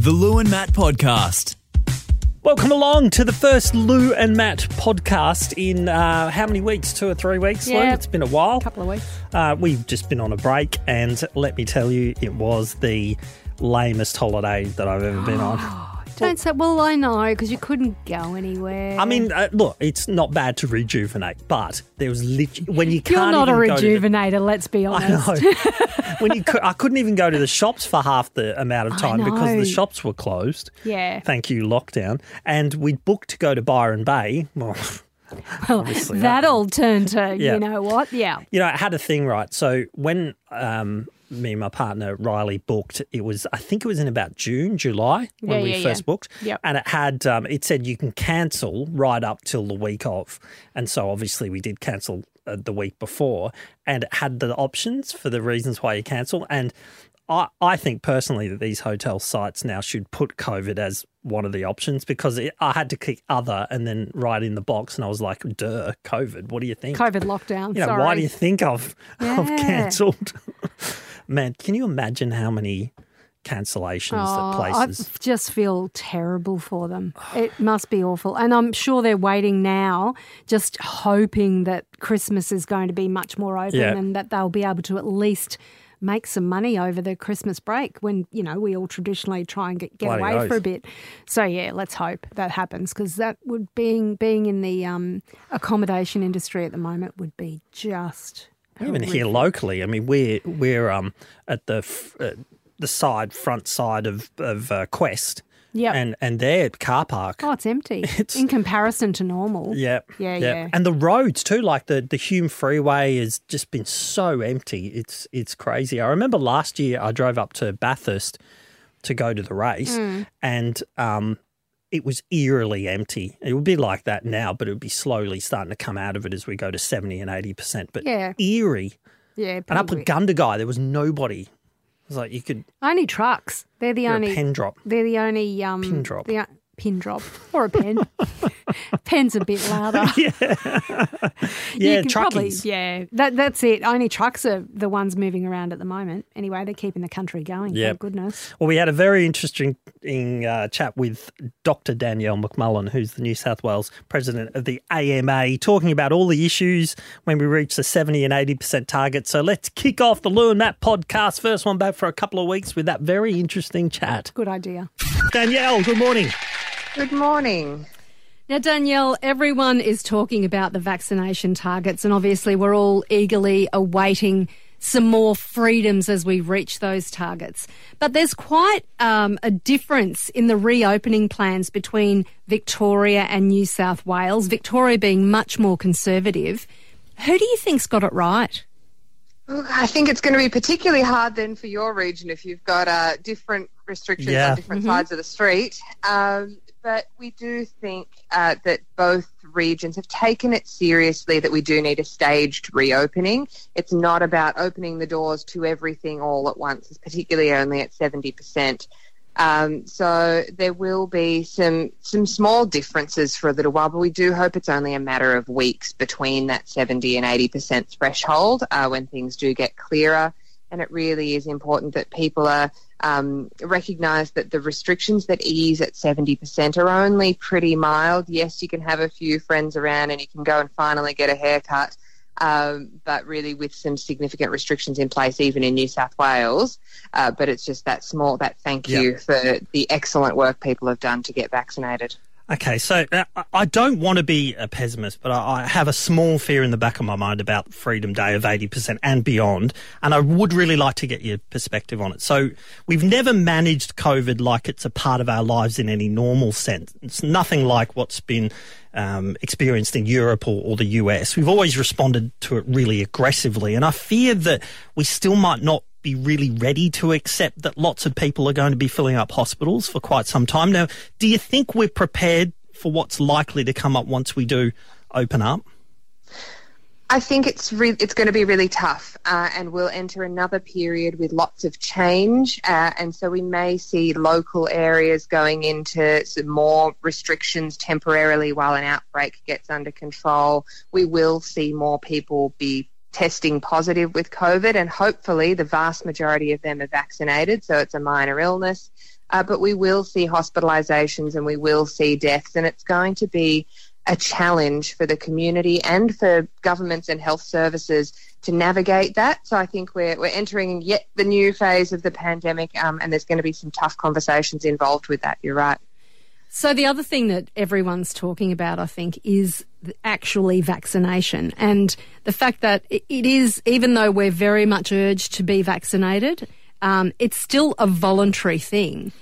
The Lou and Matt Podcast. Welcome along to the first Lou and Matt podcast in uh, how many weeks? Two or three weeks, Lou? Yeah. It's been a while. A couple of weeks. Uh, we've just been on a break, and let me tell you, it was the lamest holiday that I've ever been on. Don't say, well, I know, because you couldn't go anywhere. I mean, uh, look, it's not bad to rejuvenate, but there was literally when you can't. you're not a even go to the- rejuvenator, let's be I honest. know. when you, cou- I couldn't even go to the shops for half the amount of time because know. the shops were closed. Yeah. Thank you, lockdown. And we'd booked to go to Byron Bay. Well, Well, obviously that all turned to, Yeah. you know what? Yeah. you know, I had a thing right. So when um, me and my partner Riley booked, it was I think it was in about June, July when Yeah, we yeah, first yeah. booked, Yep. and it had um, it said you can cancel right up till the week of, and so obviously we did cancel uh, the week before, and it had the options for the reasons why you cancel, and I, I think personally that these hotel sites now should put COVID as one of the options because it, I had to click other and then write in the box, and I was like, "Duh, COVID. What do you think?" COVID lockdown. you know, sorry. why do you think I've I've Yeah. cancelled? Man, can you imagine how many cancellations Oh, that I places? just feel terrible for them. It must be awful. And I'm sure they're waiting now, just hoping that Christmas is going to be much more open Yeah. and that they'll be able to at least make some money over the Christmas break when, you know, we all traditionally try and get, get Bloody away for a bit. So yeah, let's hope that happens because that would being being in the um, accommodation industry at the moment would be just Even here locally, I mean, we're we're um at the f- uh, the side front side of of uh, Quest, Yep. and and their car park. Oh, it's empty It's- in comparison to normal. Yeah, Yeah, yeah. and the roads too. Like the the Hume Freeway has just been so empty. It's it's crazy. I remember last year I drove up to Bathurst to go to the race, Hmm. and um, it was eerily empty. It would be like that now, but it would be slowly starting to come out of it as we go to seventy and eighty percent. But Yeah. eerie. Yeah, And up at. Gundagai, there was nobody. It was like you could only trucks. They're the only. pen drop. They're the only um, Pin drop. The, pin drop or a pen. Pen's a bit louder. Yeah, You can probably- yeah, that that's it. Only trucks are the ones moving around at the moment. Anyway, they're keeping the country going. Yep. Thank goodness. Well, we had a very interesting uh, chat with Dr. Danielle McMullen, who's the New South Wales president of the AMA, talking about all the issues when we reach the 70 and 80% target. So let's kick off the Lou and Matt podcast, first one back for a couple of weeks with that very interesting chat. Good idea. Danielle, good morning. Good morning. Now, Danielle, everyone is talking about the vaccination targets, and obviously, we're all eagerly awaiting some more freedoms as we reach those targets. But there's quite um, a difference in the reopening plans between Victoria and New South Wales, Victoria being much more conservative. Who do you think's got it right? I think it's going to be particularly hard then for your region if you've got uh, different restrictions Yeah. on different sides of the street. Um, but we do think uh, that both regions have taken it seriously that we do need a staged reopening. It's not about opening the doors to everything all at once, particularly only at 70%. Um, so there will be some some small differences for a little while, but we do hope it's only a matter of weeks between that 70 and 80 percent threshold uh, when things do get clearer. And it really is important that people are um, recognise that the restrictions that ease at 70% are only pretty mild. Yes, you can have a few friends around and you can go and finally get a haircut, um, but really with some significant restrictions in place, even in New South Wales. Uh, but it's just that small, that thank you for the excellent work people have done to get vaccinated. Okay, so uh, I- don't want to be a pessimist, but I I have a small fear in the back of my mind about Freedom Day of 80% and beyond. And I would really like to get your perspective on it. So we've never managed COVID like it's a part of our lives in any normal sense. It's nothing like what's been um, experienced in Europe or, or the US. We've always responded to it really aggressively. And I fear that we still might not be really ready to accept that lots of people are going to be filling up hospitals for quite some time. Now, do you think we're prepared for what's likely to come up once we do open up? I think it's re- it's going to be really tough, uh, and we'll enter another period with lots of change, uh, and so we may see local areas going into some more restrictions temporarily while an outbreak gets under control. We will see more people be testing positive with COVID, and hopefully the vast majority of them are vaccinated, so it's a minor illness. Uh, but we will see hospitalizations and we will see deaths, and it's going to be a challenge for the community and for governments and health services to navigate that. So I think we're, we're entering yet the new phase of the pandemic, um, and there's going to be some tough conversations involved with that. You're right. So the other thing that everyone's talking about, I think, is actually vaccination and the fact that it is, even though we're very much urged to be vaccinated, um, it's still a voluntary thing.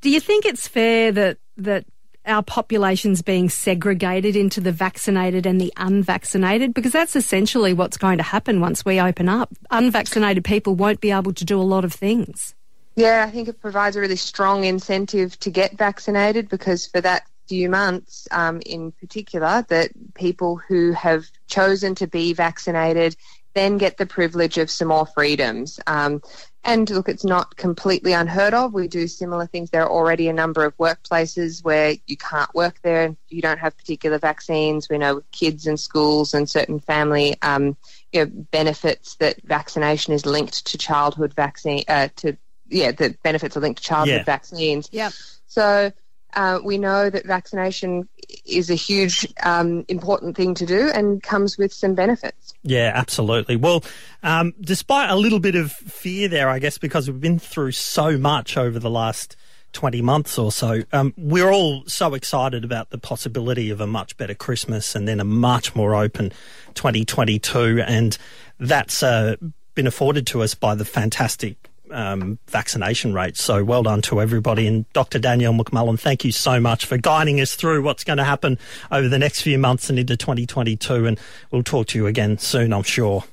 Do you think it's fair that that our population's being segregated into the vaccinated and the unvaccinated? Because that's essentially what's going to happen once we open up. Unvaccinated people won't be able to do a lot of things. Yeah, I think it provides a really strong incentive to get vaccinated because for that few months um, in particular, that people who have chosen to be vaccinated then get the privilege of some more freedoms. Um, and look, it's not completely unheard of. We do similar things. There are already a number of workplaces where you can't work there and you don't have particular vaccines. We know with kids and schools and certain family um, you know, benefits that vaccination is linked to childhood vaccine uh, to yeah, the benefits are linked to childhood yeah. vaccines. Yeah. So uh, we know that vaccination is a huge, um, important thing to do and comes with some benefits. Yeah, absolutely. Well, um, despite a little bit of fear there, I guess, because we've been through so much over the last 20 months or so, um, we're all so excited about the possibility of a much better Christmas and then a much more open 2022. And that's uh, been afforded to us by the fantastic um, vaccination rates. So well done to everybody. And Dr. Danielle McMullen, thank you so much for guiding us through what's going to happen over the next few months and into 2022. And we'll talk to you again soon, I'm sure.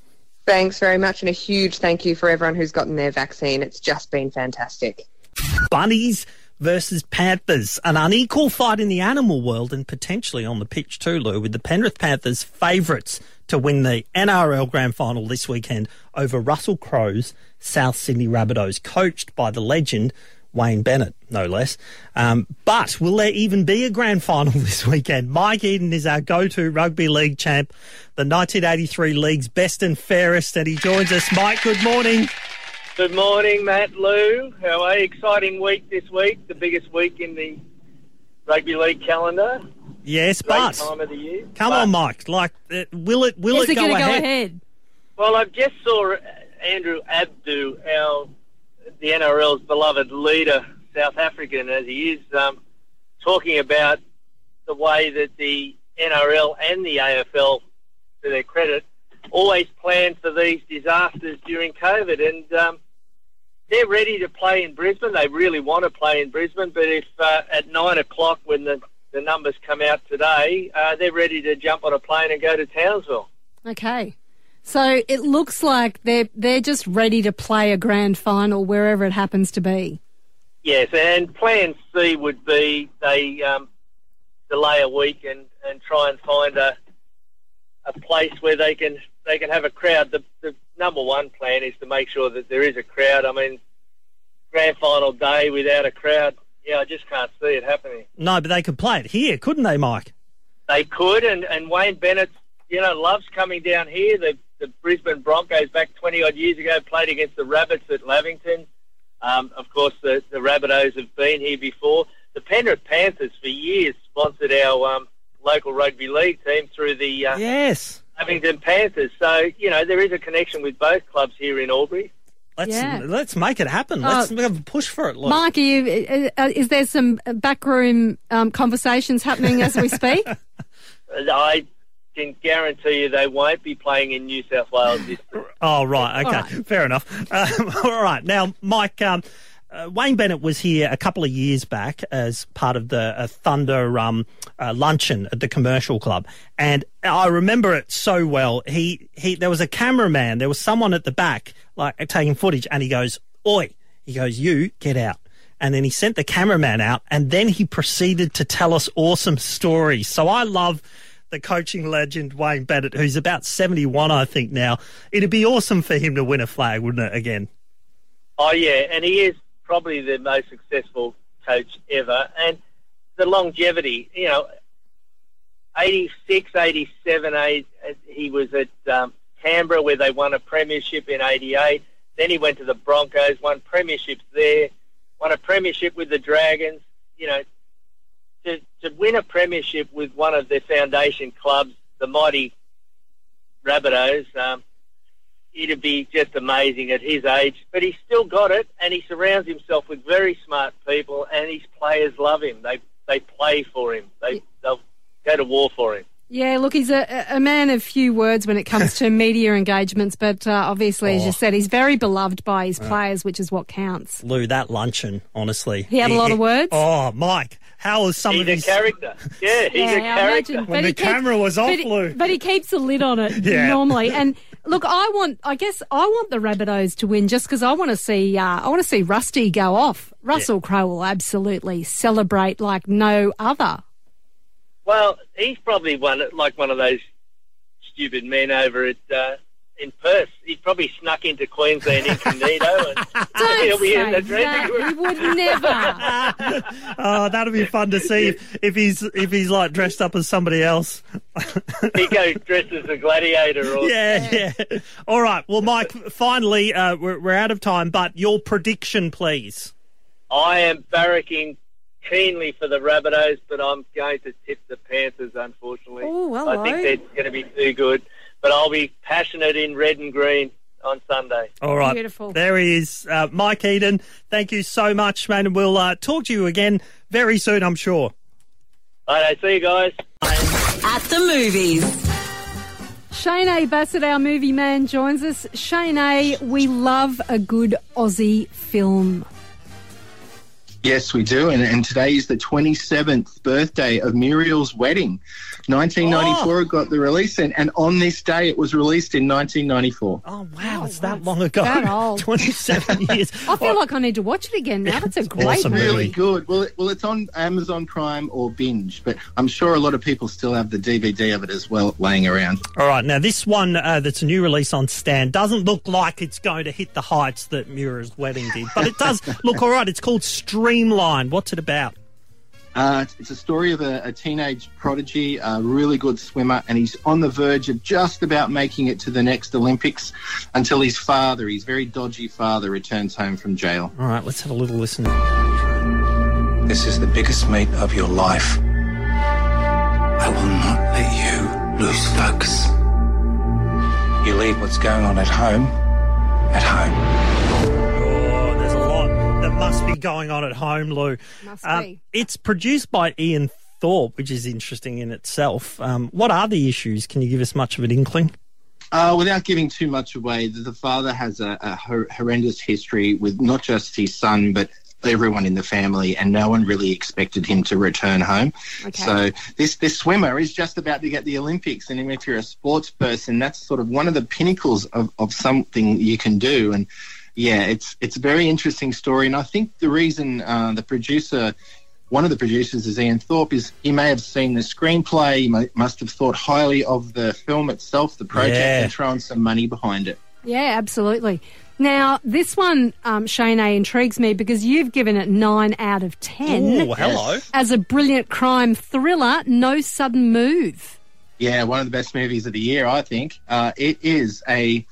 Thanks very much. And a huge thank you for everyone who's gotten their vaccine. It's just been fantastic. Bunnies versus Panthers. An unequal fight in the animal world and potentially on the pitch too, Lou, with the Penrith Panthers favourites to win the NRL Grand Final this weekend over Russell Crowe's South Sydney Rabbitohs, coached by the legend Wayne Bennett, no less. Um, but will there even be a grand final this weekend? Mike Eden is our go-to rugby league champ, the 1983 league's best and fairest, and he joins us. Mike, good morning. Good morning, Matt, Lou. How are you? Exciting week this week, the biggest week in the rugby league calendar. Yes, Great but time of the year. come But- on, Mike. Like, uh, will it? Will Is it it go going ahead? go ahead? Well, I just saw Andrew Abdo, our the NRL's beloved leader, South African as he is, um, talking about the way that the NRL and the AFL, to their credit, always plan for these disasters during COVID, and um, they're ready to play in Brisbane. They really want to play in Brisbane, but if uh, at nine o'clock when the the numbers come out today, uh, they're ready to jump on a plane and go to Townsville. Okay. So it looks like they're they're just ready to play a grand final wherever it happens to be. Yes, and Plan C would be they um, delay a week and, and try and find a a place where they can they can have a crowd. The, the number one plan is to make sure that there is a crowd. I mean, grand final day without a crowd, yeah, I just can't see it happening. No, but they could play it here, couldn't they, Mike? They could, and, and Wayne Bennett, you know, loves coming down here. The, the Brisbane Broncos back 20 odd years ago played against the Rabbits at Lavington. Um, of course, the, the Rabbitohs have been here before. The Penrith Panthers for years sponsored our um, local rugby league team through the uh, Yes. Lavington Panthers. So, you know, there is a connection with both clubs here in Albury. Let's Yeah. let's make it happen. Let's have a push for it. Look. Mark, are you, uh, uh, is there some backroom um, conversations happening as we speak? I can guarantee you they won't be playing in New South Wales this Oh, right. Okay. All right. Fair enough. Um, all right. Now, Mike, um, uh, Wayne Bennett was here a couple of years back as part of the uh, Thunder um, uh, luncheon at the Commercial Club, and I remember it so well. He he, there was a cameraman, there was someone at the back like taking footage, and he goes, "Oi!" He goes, "You get out." And then he sent the cameraman out, and then he proceeded to tell us awesome stories. So I love the coaching legend Wayne Bennett, who's about 71, I think now. It'd be awesome for him to win a flag, wouldn't it, again? Oh yeah, and he is probably the most successful coach ever, and the longevity. You know, 86, 87, eight, he was at um, Canberra where they won a premiership in '88. Then he went to the Broncos, won premierships there, won a premiership with the Dragons. You know, to to win a premiership with one of their foundation clubs, the mighty Rabbitohs. Um, it'd be just amazing at his age, but he's still got it, and he surrounds himself with very smart people, and his players love him. They they play for him. They they'll go to war for him. Yeah, look, he's a, a man of few words when it comes to media engagements, but uh, obviously, as you Oh. said, he's very beloved by his players, which is what counts. Lou, that luncheon, honestly. He had a lot of words? Oh, Mike, how was some He's of a his. character. Yeah, he's yeah, a I character. imagine. When the keeps- camera was off, but he, Lou. but he keeps a lid on it Yeah. normally. And look, I want, I guess, I want the Rabbitohs to win just because I want to see, uh, I want to see Rusty go off. Russell Crowe will absolutely celebrate like no other. Well, he's probably one like one of those stupid men over at uh, in Perth. He'd probably snuck into Queensland incognito, and Don't he'll be in say the dressing that. room. He would never. Oh, that'd be fun to see if, if he's if he's like dressed up as somebody else. He goes dressed as a gladiator, or Yeah, yeah. All right. Well, Mike, finally, uh, we're, we're out of time, but your prediction, please. I am barracking keenly for the Rabbitohs, but I'm going to tip the Panthers. Unfortunately, Oh, hello. I think they're going to be too good. But I'll be passionate in red and green on Sunday. All right. Beautiful. There he is, uh, Mike Eden. Thank you so much, man, and we'll uh, talk to you again very soon, I'm sure. All right, see you guys. At the movies. Shane A. Bassett, our movie man, joins us. Shane A., we love a good Aussie film. Yes, we do. And, and today is the 27th birthday of Muriel's wedding. 1994 Oh. it got the release, and, and on this day it was released in 1994. Oh, wow. it's that long ago. that old. 27 years. I feel like I need to watch it again now. That's a great awesome movie. movie. Really good. Well, it, well, it's on Amazon Prime or Binge, but I'm sure a lot of people still have the DVD of it as well laying around. All right. Now, this one uh, that's a new release on Stan doesn't look like it's going to hit the heights that Muriel's wedding did, but it does look all right. It's called Streamline. What's it about? Uh, it's a story of a, a teenage prodigy, a really good swimmer, and he's on the verge of just about making it to the next Olympics until his father, his very dodgy father, returns home from jail. All right. Let's have a little listen. This is the biggest meet of your life. I will not let you lose focus. You leave what's going on at home at home. Must be going on at home, Lou. Must Um, be. It's produced by Ian Thorpe, which is interesting in itself. Um, what are the issues? Can you give us much of an inkling? Uh, without giving too much away, the, the father has a, a hor- horrendous history with not just his son, but everyone in the family, and no one really expected him to return home. Okay. So this this swimmer is just about to get the Olympics, and if you're a sports person, that's sort of one of the pinnacles of, of something you can do. And yeah, it's it's a very interesting story, and I think the reason uh, the producer. One of the producers is Ian Thorpe. Is he may have seen the screenplay, he may, must have thought highly of the film itself, the project, Yeah. and thrown some money behind it. Yeah, absolutely. Now, this one, um, Shane A, intrigues me because you've given it 9 out of 10 Oh, hello. as a brilliant crime thriller, No Sudden Move. Yeah, one of the best movies of the year, I think. Uh, it is a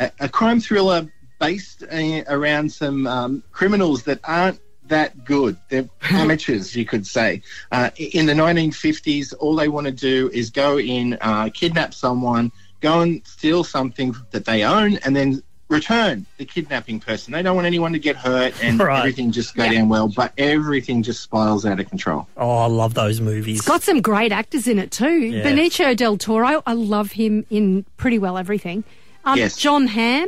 a, a crime thriller based uh, around some um, criminals that aren't that good. They're amateurs, you could say. Uh, in the 1950s, all they want to do is go in, uh, kidnap someone, go and steal something that they own, and then return the kidnapping person. They don't want anyone to get hurt and Right. everything just go down well, but everything just spirals out of control. Oh, I love those movies. Got some great actors in it too. Yeah. Benicio del Toro, I love him in pretty well everything. Um, Yes. Jon Hamm.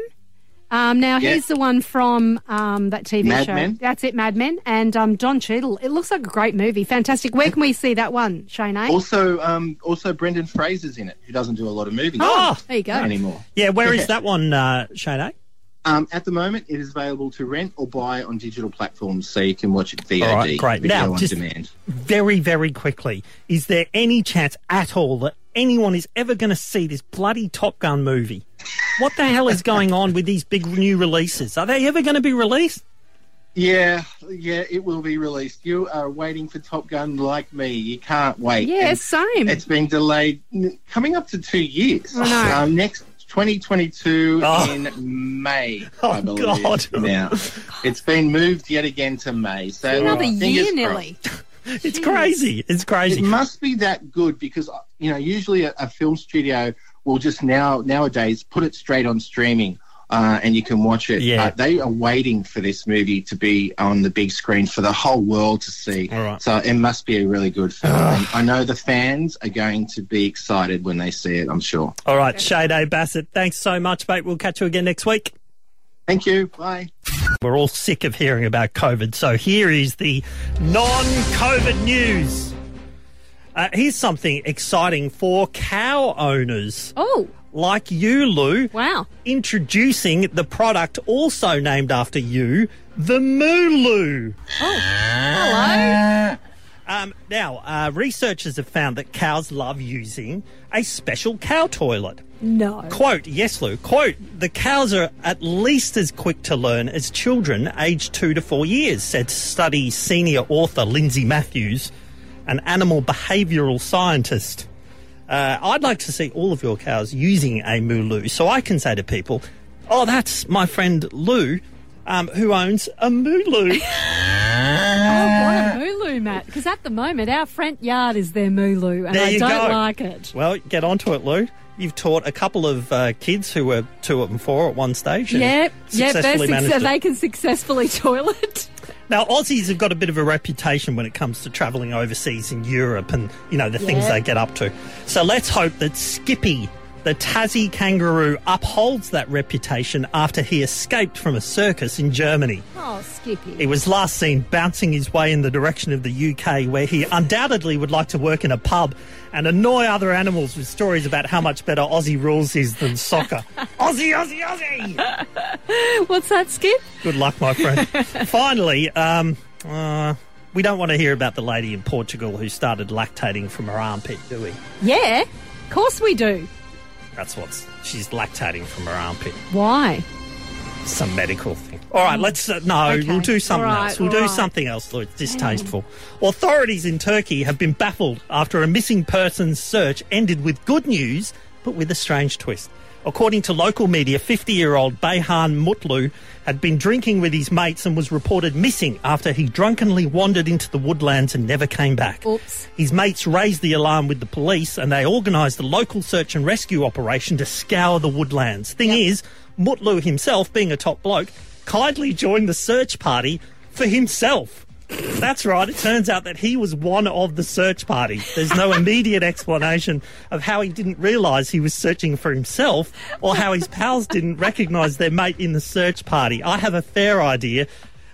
Um, now Yeah. he's the one from um, that TV Mad show. Men. That's it, Mad Men, and um, Don Cheadle. It looks like a great movie. Fantastic. Where can we see that one, Shane? A? Also, um, also Brendan Fraser's in it, who doesn't do a lot of movies Oh, there you go. anymore. Yeah, where is that one, uh, Shane? Um, at the moment, it is available to rent or buy on digital platforms, so you can watch it VOD, All right, great. video Now, on just- demand. Very, very quickly. Is there any chance at all that anyone is ever going to see this bloody Top Gun movie? What the hell is going on with these big new releases? Are they ever going to be released? Yeah, yeah, it will be released. You are waiting for Top Gun like me. You can't wait. Yeah, And same. It's been delayed, coming up to two years. I know. Um, next 2022 Oh. in May, Oh, I believe. God. Now, it's been moved yet again to May. So Another fingers year crossed. nearly. It's crazy. It's crazy. It must be that good because you know usually a, a film studio will just now nowadays put it straight on streaming. Uh, and you can watch it. Yeah. Uh, they are waiting for this movie to be on the big screen for the whole world to see. All right. So it must be a really good film. I know the fans are going to be excited when they see it. I'm sure. All right, Shade Bassett, thanks so much, mate. We'll catch you again next week. Thank you. Bye. We're all sick of hearing about COVID, so here is the non COVID news. Uh, here's something exciting for cow owners Oh, like you, Lou. wow. Introducing the product also named after you, the Mooloo. Oh. Hello. Um, now, uh, researchers have found that cows love using a special cow toilet. No. Quote, yes, Lou, quote, the cows are at least as quick to learn as children aged two to four years, said study senior author Lindsay Matthews, an animal behavioural scientist. Uh, I'd like to see all of your cows using a Mooloo so I can say to people, oh, that's my friend Lou, um, who owns a Mooloo. Oh, what a mooloo, Matt. Because at the moment, our front yard is their mooloo, and There I don't go. like it. well, get onto it, Lou. You've taught a couple of uh, kids who were two and four at one stage. Yep, yep, they're successfully managed suc- it. they can successfully toilet. Now, Aussies have got a bit of a reputation when it comes to travelling overseas in Europe and, you know, the things they get up to. So let's hope that Skippy, the Tassie kangaroo, upholds that reputation after he escaped from a circus in Germany. Oh, Skippy. He was last seen bouncing his way in the direction of the UK, where he undoubtedly would like to work in a pub and annoy other animals with stories about how much better Aussie rules is than soccer. Aussie, Aussie, Aussie! What's that, Skip? Good luck, my friend. Finally, um, uh, we don't want to hear about the lady in Portugal who started lactating from her armpit, do we? Yeah, of course we do. That's what's she's lactating from her armpit. Why? Some medical thing. All right, let's uh, no, Okay. we'll do something All right, else. We'll all do right. something else. Lou. It's distasteful. Authorities in Turkey have been baffled after a missing persons search ended with good news, but with a strange twist. According to local media, 50 year old Beyhan Mutlu had been drinking with his mates and was reported missing after he drunkenly wandered into the woodlands and never came back. Oops. His mates raised the alarm with the police and they organised a local search and rescue operation to scour the woodlands. Thing is, Mutlu himself, being a top bloke, kindly joined the search party for himself. That's right. It turns out that he was one of the search party. There's no immediate explanation of how he didn't realise he was searching for himself or how his pals didn't recognise their mate in the search party. I have a fair idea.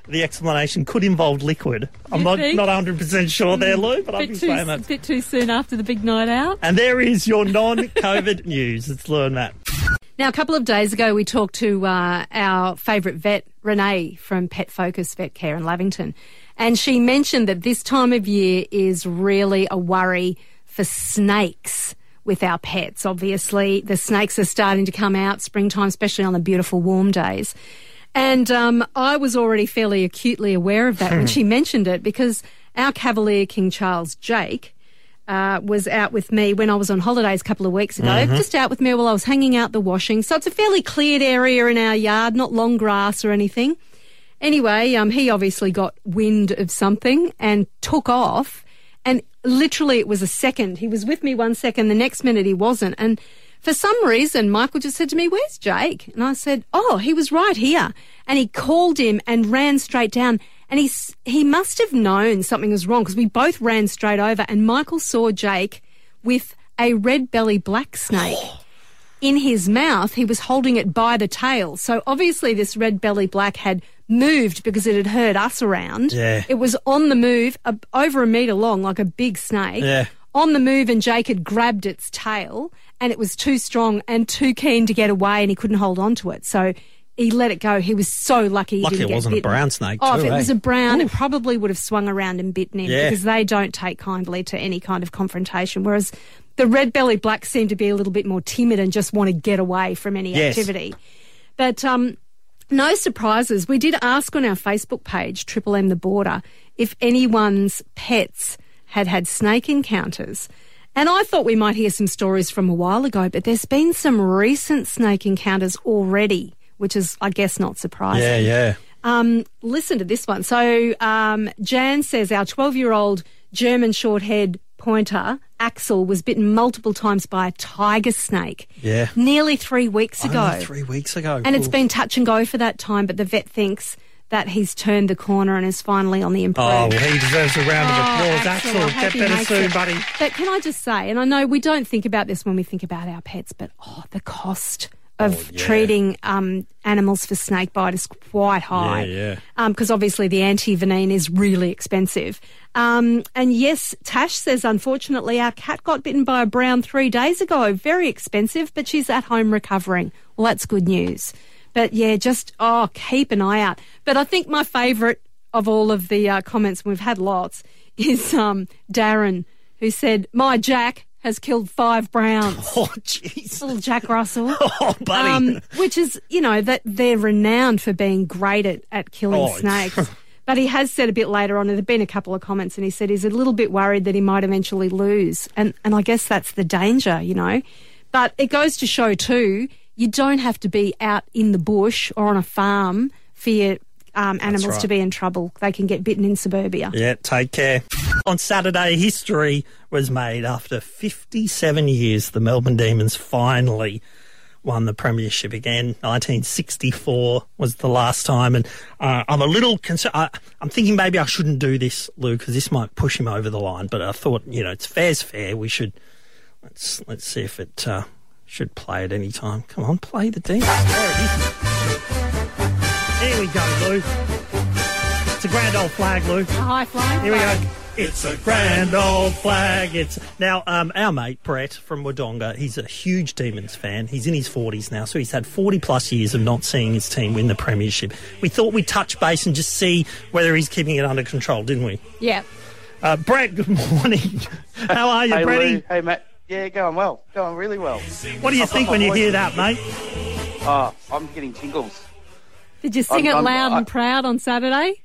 The explanation could involve liquid. I'm You not, think? not 100% sure there, Lou, but I've Bit been too, saying that. bit too soon after the big night out. And there is your non-COVID news. It's Lou and Matt. Now, a couple of days ago, we talked to uh, our favourite vet, Renee from Pet Focus Vet Care in Lavington. And she mentioned that this time of year is really a worry for snakes with our pets. Obviously, the snakes are starting to come out springtime, especially on the beautiful warm days. And um, I was already fairly acutely aware of that when she mentioned it because our Cavalier King Charles Jake uh, was out with me when I was on holidays a couple of weeks ago, just out with me while I was hanging out the washing. So it's a fairly cleared area in our yard, not long grass or anything. Anyway, um, he obviously got wind of something and took off. And literally, it was a second. He was with me one second, the next minute he wasn't. And for some reason, Michael just said to me, Where's Jake? And I said, Oh, he was right here. And he called him and ran straight down. And he, he must have known something was wrong because we both ran straight over. And Michael saw Jake with a red belly black snake in his mouth. He was holding it by the tail. So obviously, this red belly black had moved because it had heard us around. Yeah. It was on the move, uh, over a metre long, like a big snake. Yeah. On the move, and Jake had grabbed its tail, and it was too strong and too keen to get away, and he couldn't hold on to it. So he let it go. He was so lucky. He Lucky didn't it get wasn't a brown snake Oh, too, if it eh? was a brown, it probably would have swung around and bitten him Yeah. because they don't take kindly to any kind of confrontation. Whereas the red belly blacks seem to be a little bit more timid and just want to get away from any Yes. activity. But um, no surprises. We did ask on our Facebook page, Triple M the Border, if anyone's pets had had snake encounters. And I thought we might hear some stories from a while ago, but there's been some recent snake encounters already, which is, I guess, not surprising. Yeah, yeah. Um, listen to this one. So um, Jan says our 12 year old German short haired pointer, Axel, was bitten multiple times by a tiger snake. Yeah. Nearly three weeks ago. Only three weeks ago. And it's been touch and go for that time, but the vet thinks that he's turned the corner and is finally on the oh, improve. Oh, well, he deserves a round of Oh, applause. Axel, I Axel, get better soon, it. buddy. But can I just say, and I know we don't think about this when we think about our pets, but oh, the cost of Oh, yeah. treating um, animals for snake bite is quite high. Yeah, yeah. Because obviously the antivenin is really expensive. Um, and yes, Tash says, unfortunately, our cat got bitten by a brown three days ago. Very expensive, but she's at home recovering. Well, that's good news. But yeah, just, oh, keep an eye out. But I think my favourite of all of the uh, comments, and we've had lots, is um, Darren, who said, My Jack has killed five browns. Oh, jeez. Little Jack Russell. Oh, buddy. Um, which is, you know, that they're renowned for being great at, at killing Oh, snakes. But he has said a bit later on, and there have been a couple of comments, and he said he's a little bit worried that he might eventually lose. And, and I guess that's the danger, you know. But it goes to show, too, you don't have to be out in the bush or on a farm for your um, animals right. to be in trouble. They can get bitten in suburbia. Yeah, take care. On Saturday, history was made after 57 years. The Melbourne Demons finally won the premiership again. 1964 was the last time, and uh, I'm a little concerned. I'm thinking maybe I shouldn't do this, Lou, because this might push him over the line. But I thought, you know, it's fair's fair. We should let's let's see if it uh, should play at any time. Come on, play the Demons. There it is. Here we go, Lou. It's a grand old flag, Lou. A high flying. Here we flag. go. It's a grand old flag. It's now um, our mate Brett from Wodonga. He's a huge Demons fan. He's in his forties now, so he's had forty plus years of not seeing his team win the premiership. We thought we'd touch base and just see whether he's keeping it under control, didn't we? Yeah. Uh, Brett, good morning. How are you, Hey, Bretty? Lou. Hey, Matt. Yeah, going well. Going really well. What do you think when you hear that, mate? Oh, I'm getting tingles. Did you sing I'm- it I'm- loud I- and proud on Saturday?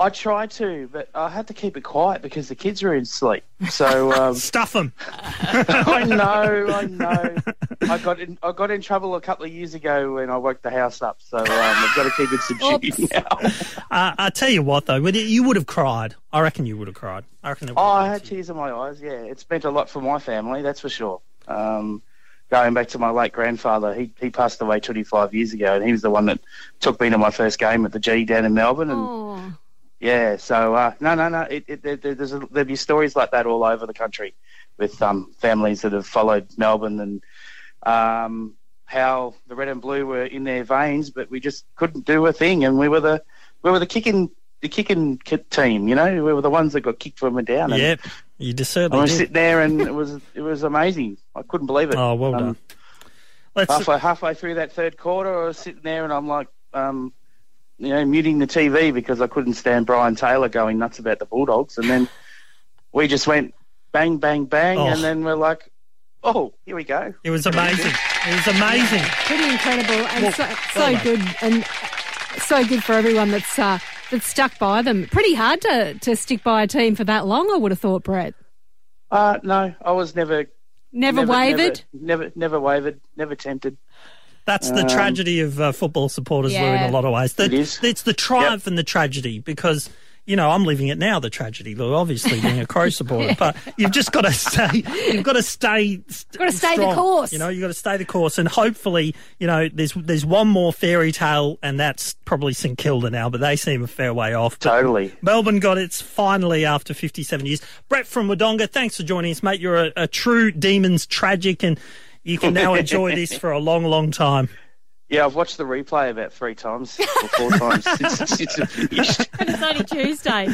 I tried to, but I had to keep it quiet because the kids were in sleep. So um, Stuff them. I know, I know. I got in, I got in trouble a couple of years ago when I woke the house up. So um, I've got to keep it subdued now. Uh, I tell you what, though, you- you would have cried. I reckon you would have cried. I reckon. Oh, I had tears in my eyes. Yeah, it's meant a lot for my family, that's for sure. Um, going back to my late grandfather, he he passed away 25 years ago, and he was the one that took me to my first game at the G down in Melbourne. And yeah, so uh, no, no, no. It, it, there, there's a, there'll be stories like that all over the country with um, families that have followed Melbourne and um, how the red and blue were in their veins, but we just couldn't do a thing, and we were the we were the kicking the kicking ki- team. You know, we were the ones that got kicked when we were down. and Yep, you just I certainly was sitting there, and it was it was amazing. I couldn't believe it. Oh, well Um, done. Let's. halfway halfway through that third quarter, I was sitting there, and I'm like, um, you know, muting the TV because I couldn't stand Brian Taylor going nuts about the Bulldogs, and then we just went bang, bang, bang, Oh. and then we're like, oh, here we go. It was amazing. It was amazing. pretty incredible and Well, so, so done. good and so good for everyone that's uh, that's stuck by them. Pretty hard to, to stick by a team for that long, I would have thought, Brett. Uh, no, I was never, Never, wavered. never, never, never wavered, never tempted. That's the Um, tragedy of uh, football supporters, Lou, in a lot of ways. The- It is. It's the triumph and the tragedy because, you know, I'm living it now, the tragedy, Lou, obviously being a Crow supporter. But you've just got to stay, you've got to stay, st- Gotta stay the course. You know, you've got to stay the course. And hopefully, you know, there's there's one more fairy tale, and that's probably St Kilda now, but they seem a fair way off. But Totally. Melbourne got its finally after 57 years. Brett from Wodonga, thanks for joining us, mate. You're a, a true Demons tragic, and you can now enjoy this for a long, long time. Yeah, I've watched the replay about three times or four times since, since it finished, And it's only Tuesday.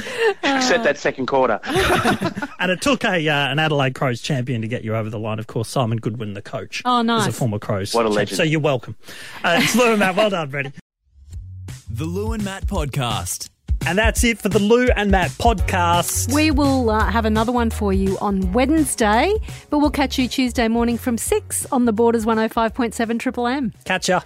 except that second quarter. And it took a uh, an Adelaide Crows champion to get you over the line. Of course, Simon Goodwin, the coach. Oh, nice. Is a former Crows. What a champ. legend. So you're welcome. Uh, it's Lou and Matt. Well done, Brady. The Lou and Matt Podcast. And that's it for the Lou and Matt podcast. We will uh, have another one for you on Wednesday, but we'll catch you Tuesday morning from 6 on the Borders 105.7 Triple M. Catch ya.